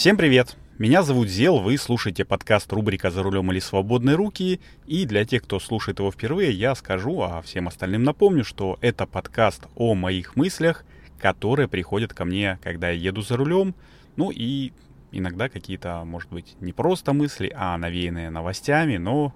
Всем привет! Меня зовут Зел, вы слушаете подкаст рубрика «За рулем или свободные руки». И для тех, кто слушает его впервые, я скажу, а всем остальным напомню, что это подкаст о моих мыслях, которые приходят ко мне, когда я еду за рулем. Ну и иногда какие-то, может быть, не просто мысли, а навеянные новостями, но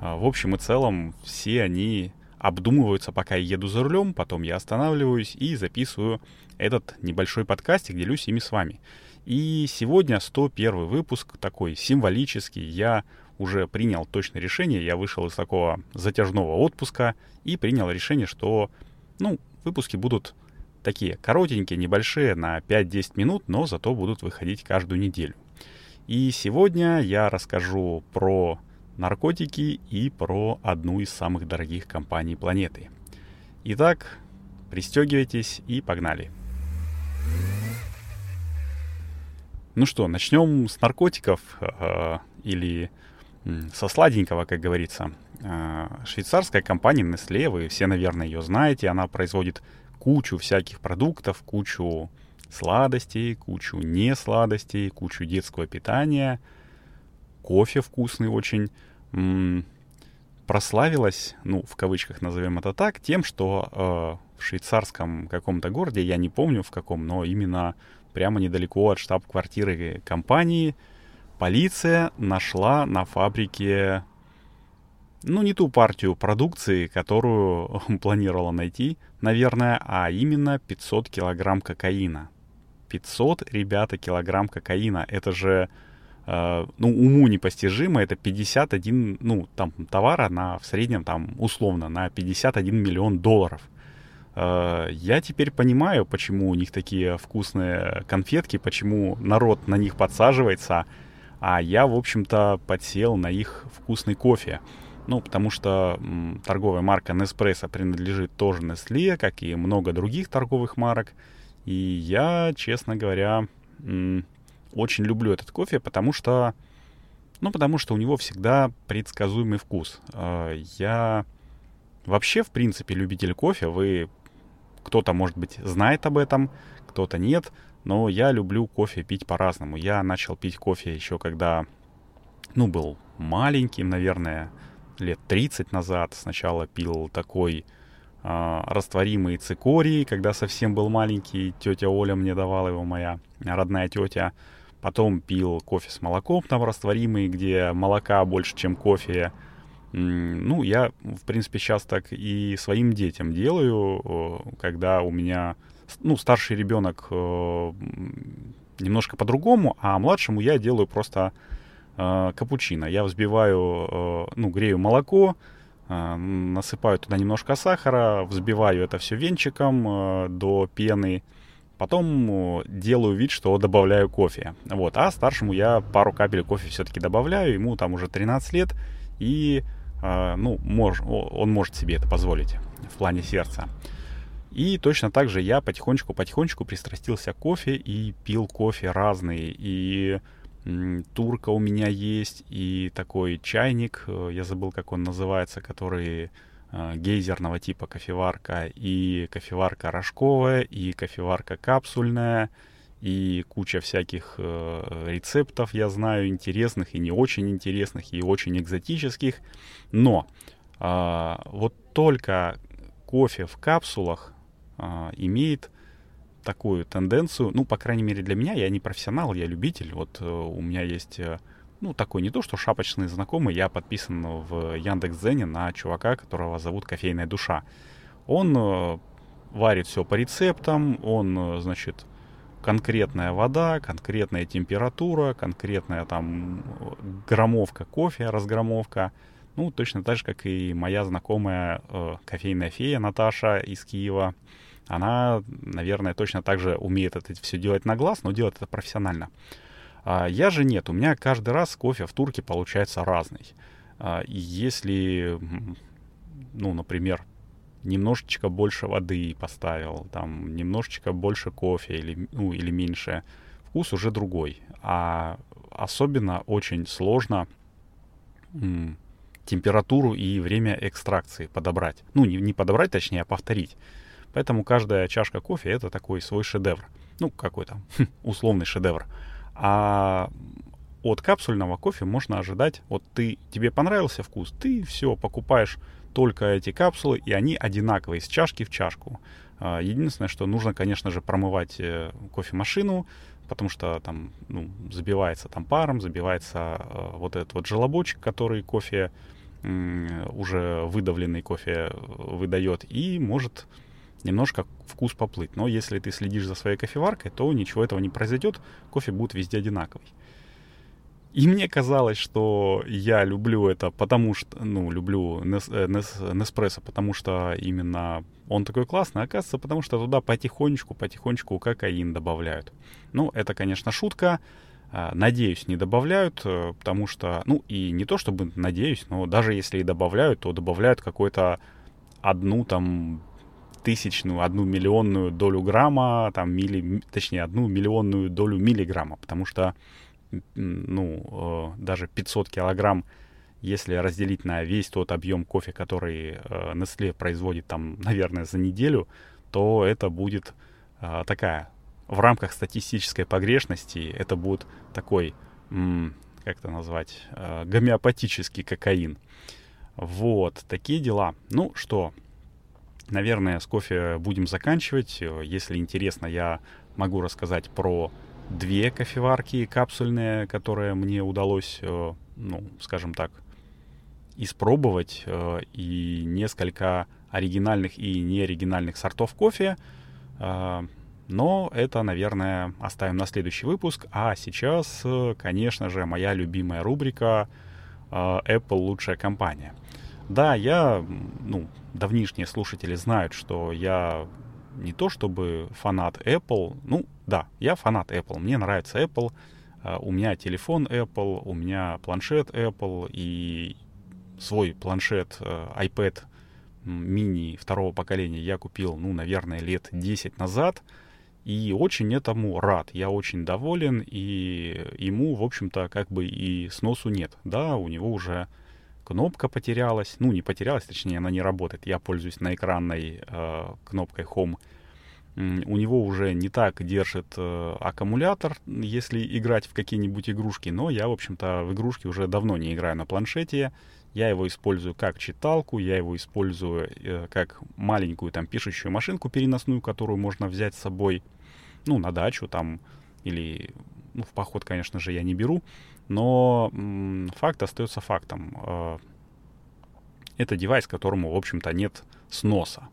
а, в общем и целом все они обдумываются, пока я еду за рулем, потом я останавливаюсь и записываю этот небольшой подкастик, делюсь ими с вами. И сегодня 101 выпуск, такой символический. Я уже принял точное решение. Я вышел из такого затяжного отпуска и принял решение, что, ну, выпуски будут такие коротенькие, небольшие, на 5-10 минут, но зато будут выходить каждую неделю. И сегодня я расскажу про наркотики и про одну из самых дорогих компаний планеты. Итак, пристегивайтесь и погнали. Ну что, начнем с наркотиков э, или со сладенького, как говорится. Э, швейцарская компания Nestle, вы все, наверное, ее знаете, она производит кучу всяких продуктов, кучу сладостей, кучу не сладостей, кучу детского питания, кофе вкусный очень. Прославилась, ну, в кавычках назовем это так, тем, что э, в швейцарском каком-то городе, я не помню в каком, но именно прямо недалеко от штаб-квартиры компании, полиция нашла на фабрике, ну, не ту партию продукции, которую планировала найти, наверное, а именно 500 килограмм кокаина. 500, ребята, килограмм кокаина. Это же, э, ну, уму непостижимо. Это 51, ну, там, товара на, в среднем, там, условно, на 51 миллион долларов. Э, я теперь понимаю, почему у них такие вкусные конфетки, почему народ на них подсаживается, а я, в общем-то, подсел на их вкусный кофе. Ну, потому что м, торговая марка Nespresso принадлежит тоже Nestle, как и много других торговых марок. И я, честно говоря, м, очень люблю этот кофе, потому что, ну, потому что у него всегда предсказуемый вкус. Э, я вообще, в принципе, любитель кофе. Вы кто-то, может быть, знает об этом, кто-то нет. Но я люблю кофе пить по-разному. Я начал пить кофе еще когда, ну, был маленьким, наверное, лет 30 назад. Сначала пил такой э, растворимый цикорий, когда совсем был маленький. Тетя Оля мне давала его, моя родная тетя. Потом пил кофе с молоком там растворимый, где молока больше, чем кофе. Ну, я, в принципе, сейчас так и своим детям делаю, когда у меня, ну, старший ребенок э, немножко по-другому, а младшему я делаю просто э, капучино. Я взбиваю, э, ну, грею молоко, насыпаю туда немножко сахара, взбиваю это все венчиком до пены, потом делаю вид, что добавляю кофе. Вот, а старшему я пару капель кофе все-таки добавляю, ему там уже 13 лет, и ну, мож, он может себе это позволить в плане сердца. И точно так же я потихонечку-потихонечку пристрастился к кофе и пил кофе разный. И турка у меня есть, и такой чайник, э, я забыл, как он называется, который э, гейзерного типа кофеварка, и кофеварка рожковая, и кофеварка капсульная, и куча всяких э, рецептов я знаю, интересных и не очень интересных, и очень экзотических. Но э, вот только кофе в капсулах э, имеет такую тенденцию, ну, по крайней мере, для меня, я не профессионал, я любитель. Вот э, у меня есть, э, ну, такой не то, что шапочный знакомый, я подписан в Яндекс.Зене на чувака, которого зовут Кофейная душа. Он э, варит все по рецептам, он, э, значит, конкретная вода, конкретная температура, конкретная там граммовка кофе, разграммовка. Ну, точно так же, как и моя знакомая э, кофейная фея Наташа из Киева. Она, наверное, точно так же умеет это все делать на глаз, но делает это профессионально. А я же нет. У меня каждый раз кофе в турке получается разный. А если, ну, например, немножечко больше воды поставил, там немножечко больше кофе или, ну, или меньше, вкус уже другой. А особенно очень сложно температуру и время экстракции подобрать. Ну, не, не подобрать, точнее, а повторить. Поэтому каждая чашка кофе это такой свой шедевр. Ну, какой-то условный шедевр. А от капсульного кофе можно ожидать, вот ты, тебе понравился вкус, ты все, покупаешь только эти капсулы, и они одинаковые, с чашки в чашку. А, единственное, что нужно, конечно же, промывать э, кофемашину, потому что там ну, забивается там паром, забивается э, вот этот вот желобочек, который кофе, уже выдавленный кофе выдает, и может немножко вкус поплыть. Но если ты следишь за своей кофеваркой, то ничего этого не произойдет, кофе будет везде одинаковый. И мне казалось, что я люблю это, потому что, ну, люблю Неспрессо, потому что именно он такой классный, оказывается, потому что туда потихонечку, потихонечку кокаин добавляют. Ну, это, конечно, шутка. А, надеюсь, не добавляют, э, потому что, ну, и не то чтобы надеюсь, но даже если и добавляют, то добавляют какую-то одну там тысячную, одну миллионную долю грамма, там, милли, точнее, одну миллионную долю миллиграмма, потому что ну, э, даже 500 килограмм, если разделить на весь тот объем кофе, который э, Nestle производит там, наверное, за неделю, то это будет э, такая, в рамках статистической погрешности, это будет такой, как это назвать, гомеопатический кокаин. Вот, такие дела. Ну что, наверное, с кофе будем заканчивать. Если интересно, я могу рассказать про две кофеварки капсульные, которые мне удалось, э, ну, скажем так, испробовать, э, и несколько оригинальных и неоригинальных сортов кофе. Э, но это, наверное, оставим на следующий выпуск. А сейчас, конечно же, моя любимая рубрика Apple лучшая компания. Да, я, ну, давнишние слушатели знают, что я не то чтобы фанат Apple, ну да, я фанат Apple, мне нравится Apple, а, у меня телефон Apple, у меня планшет Apple и свой планшет а, iPad мини второго поколения я купил, ну, наверное, лет 10 назад. И очень этому рад. Я очень доволен, и ему, в общем-то, как бы и сносу нет. Да, у него уже кнопка потерялась. Ну, не потерялась, точнее, она не работает. Я пользуюсь на экранной э, кнопкой Home. У него уже не так держит э, аккумулятор, если играть в какие-нибудь игрушки. Но я, в общем-то, в игрушки уже давно не играю на планшете. Я его использую как читалку, я его использую э, как маленькую там пишущую машинку переносную, которую можно взять с собой, ну, на дачу там или ну, в поход, конечно же, я не беру. Но факт остается фактом. Э, это девайс, которому, в общем-то, нет сноса.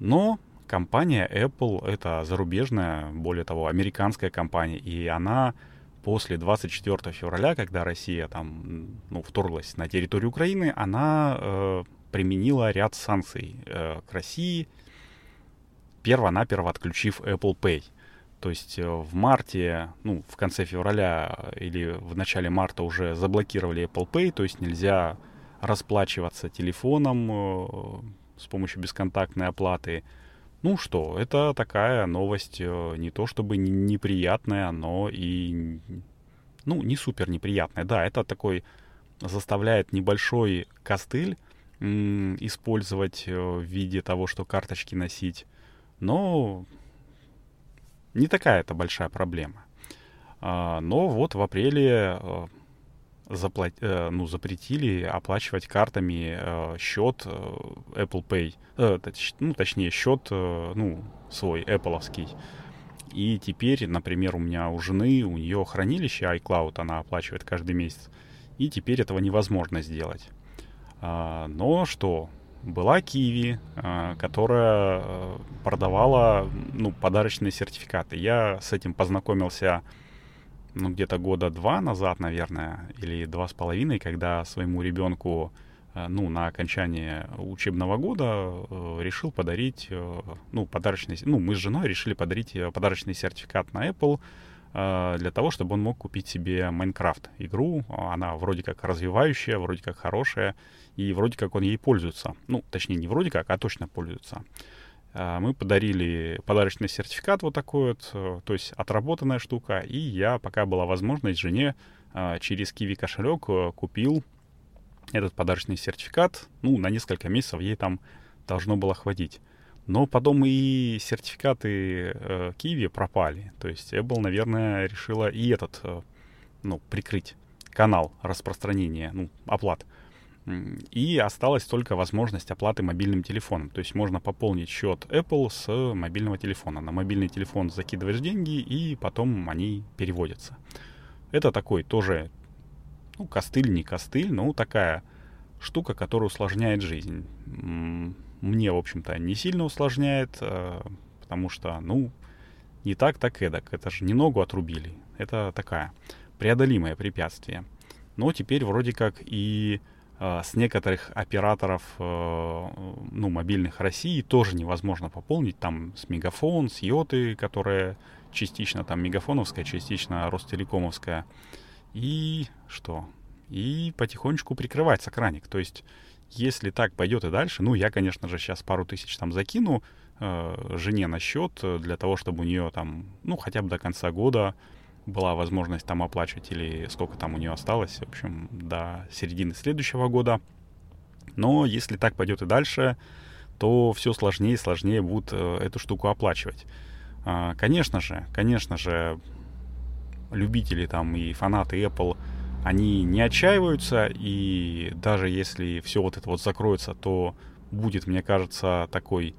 Но компания Apple — это зарубежная, более того, американская компания, и она после 24 февраля, когда Россия там, ну, вторглась на территорию Украины, она э, применила ряд санкций э, к России, перво-наперво отключив Apple Pay. То есть э, в марте, ну, в конце февраля или в начале марта уже заблокировали Apple Pay, то есть нельзя расплачиваться телефоном э, с помощью бесконтактной оплаты. Ну что, это такая новость э, не то чтобы неприятная, но и, ну, не супер неприятная. Да, это такой заставляет небольшой костыль использовать в виде того, что карточки носить. Но не такая это большая проблема. А, но вот в апреле э, заплат... Э, ну, запретили оплачивать картами э, счет Apple Pay, ну, точнее, счет, ну, свой, Appleовский. И теперь, например, у меня у жены, у нее хранилище iCloud, она оплачивает каждый месяц. И теперь этого невозможно сделать. А, но что? была Киви, а, которая э, продавала ну, подарочные сертификаты. Я с этим познакомился ну, где-то года два назад, наверное, или два с половиной, когда своему ребенку э, ну, на окончание учебного года э, решил подарить, ну, подарочный, ну, мы с женой решили подарить подарочный сертификат на Apple для того, чтобы он мог купить себе Майнкрафт игру. Она вроде как развивающая, вроде как хорошая и вроде как он ей пользуется. Ну, точнее, не вроде как, а точно пользуется. А, мы подарили подарочный сертификат вот такой вот, э, то есть отработанная штука, и я, пока была возможность, жене а, через Kiwi кошелек э, купил этот подарочный сертификат, ну, на несколько месяцев ей там должно было хватить. Но потом и сертификаты э, Kiwi пропали. То есть Apple, наверное, решила и этот, э, ну, прикрыть канал распространения, ну, оплат. И осталась только возможность оплаты мобильным телефоном. То есть можно пополнить счет Apple с мобильного телефона. На мобильный телефон закидываешь деньги, и потом они переводятся. Это такой тоже, ну, костыль, не костыль, но такая штука, которая усложняет жизнь. Мне, в общем-то, не сильно усложняет, э, потому что, ну, не так, так эдак. Это же не ногу отрубили. Это такая преодолимое препятствие. Но теперь вроде как и с некоторых операторов э, ну, мобильных России тоже невозможно пополнить. Там с Мегафон, с Йоты, которая частично там Мегафоновская, частично Ростелекомовская. И что? И потихонечку прикрывается краник. То есть, если так пойдет и дальше, ну, я, конечно же, сейчас пару тысяч там закину э, жене на счет для того, чтобы у нее там, ну, хотя бы до конца года была возможность там оплачивать или сколько там у нее осталось, в общем, до середины следующего года. Но если так пойдет и дальше, то все сложнее и сложнее будут э, эту штуку оплачивать. Э, конечно же, конечно же, любители там и фанаты Apple, они не отчаиваются, и даже если все вот это вот закроется, то будет, мне кажется, такой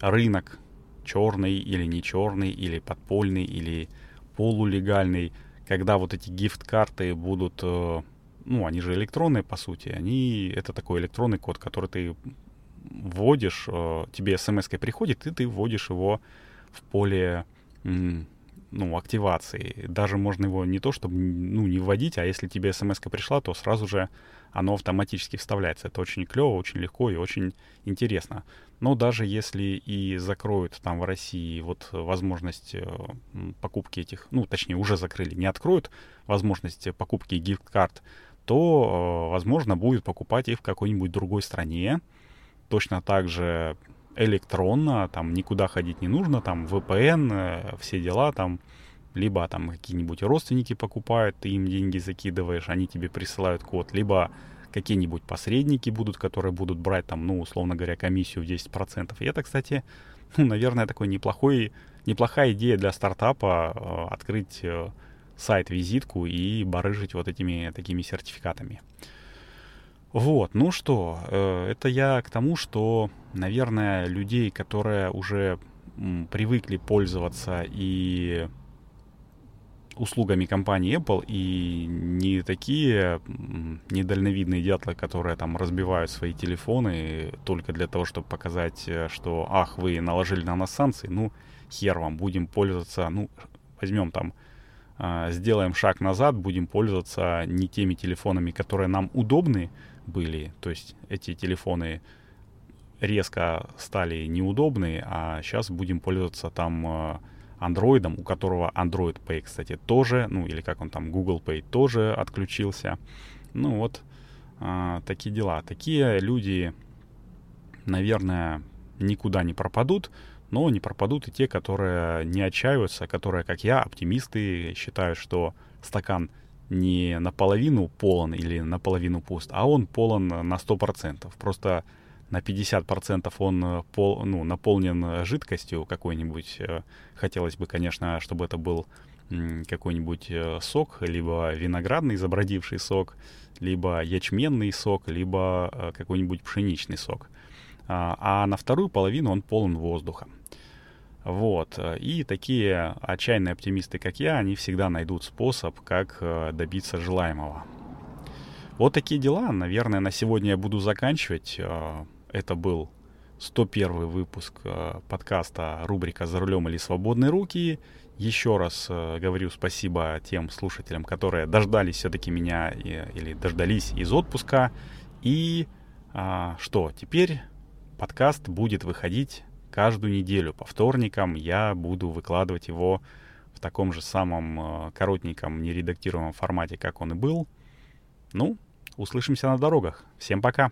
рынок черный или не черный, или подпольный, или полулегальный, когда вот эти гифт-карты будут, э, ну, они же электронные, по сути, они, это такой электронный код, который ты вводишь, э, тебе смс приходит, и ты вводишь его в поле, ну, активации. Даже можно его не то, чтобы, ну, не вводить, а если тебе смс пришла, то сразу же оно автоматически вставляется. Это очень клево, очень легко и очень интересно. Но даже если и закроют там в России вот возможность э, покупки этих, ну, точнее, уже закрыли, не откроют возможность покупки гифт-карт, то, э, возможно, будет покупать их в какой-нибудь другой стране. Точно так же электронно, там никуда ходить не нужно, там VPN, э, все дела, там либо там какие-нибудь родственники покупают, ты им деньги закидываешь, они тебе присылают код, либо какие-нибудь посредники будут, которые будут брать там, ну, условно говоря, комиссию в 10%. И это, кстати, ну, наверное, такой неплохой, неплохая идея для стартапа э, открыть э, сайт-визитку и барыжить вот этими такими сертификатами. Вот, ну что, э, это я к тому, что, наверное, людей, которые уже привыкли пользоваться и услугами компании Apple и не такие недальновидные дятлы, которые там разбивают свои телефоны только для того, чтобы показать, э, что ах, вы наложили на нас санкции, ну, хер вам, будем пользоваться, ну, возьмем там, э, сделаем шаг назад, будем пользоваться не теми телефонами, которые нам удобны были, то есть эти телефоны резко стали неудобны, а сейчас будем пользоваться там э, андроидом, у которого Android Pay, кстати, тоже, ну или как он там, Google Pay тоже отключился. Ну вот, а, такие дела. Такие люди, наверное, никуда не пропадут, но не пропадут и те, которые не отчаиваются, которые, как я, оптимисты, считают, что стакан не наполовину полон или наполовину пуст, а он полон на 100%. Просто на 50% он э, пол, ну, наполнен жидкостью какой-нибудь. Э, хотелось бы, конечно, чтобы это был какой-нибудь э, сок, либо виноградный забродивший сок, либо ячменный сок, либо какой-нибудь пшеничный сок. А, а на вторую половину он полон воздуха. Вот. И такие отчаянные оптимисты, как я, они всегда найдут способ, как добиться желаемого. Вот такие дела. Наверное, на сегодня я буду заканчивать. Это был 101 выпуск э, подкаста рубрика «За рулем или свободные руки». Еще раз э, говорю спасибо тем слушателям, которые дождались все-таки меня или дождались из отпуска. И а, что, теперь подкаст будет выходить каждую неделю. По вторникам я буду выкладывать его в таком же самом э, коротеньком, нередактируемом формате, как он и был. Ну, услышимся на дорогах. Всем пока!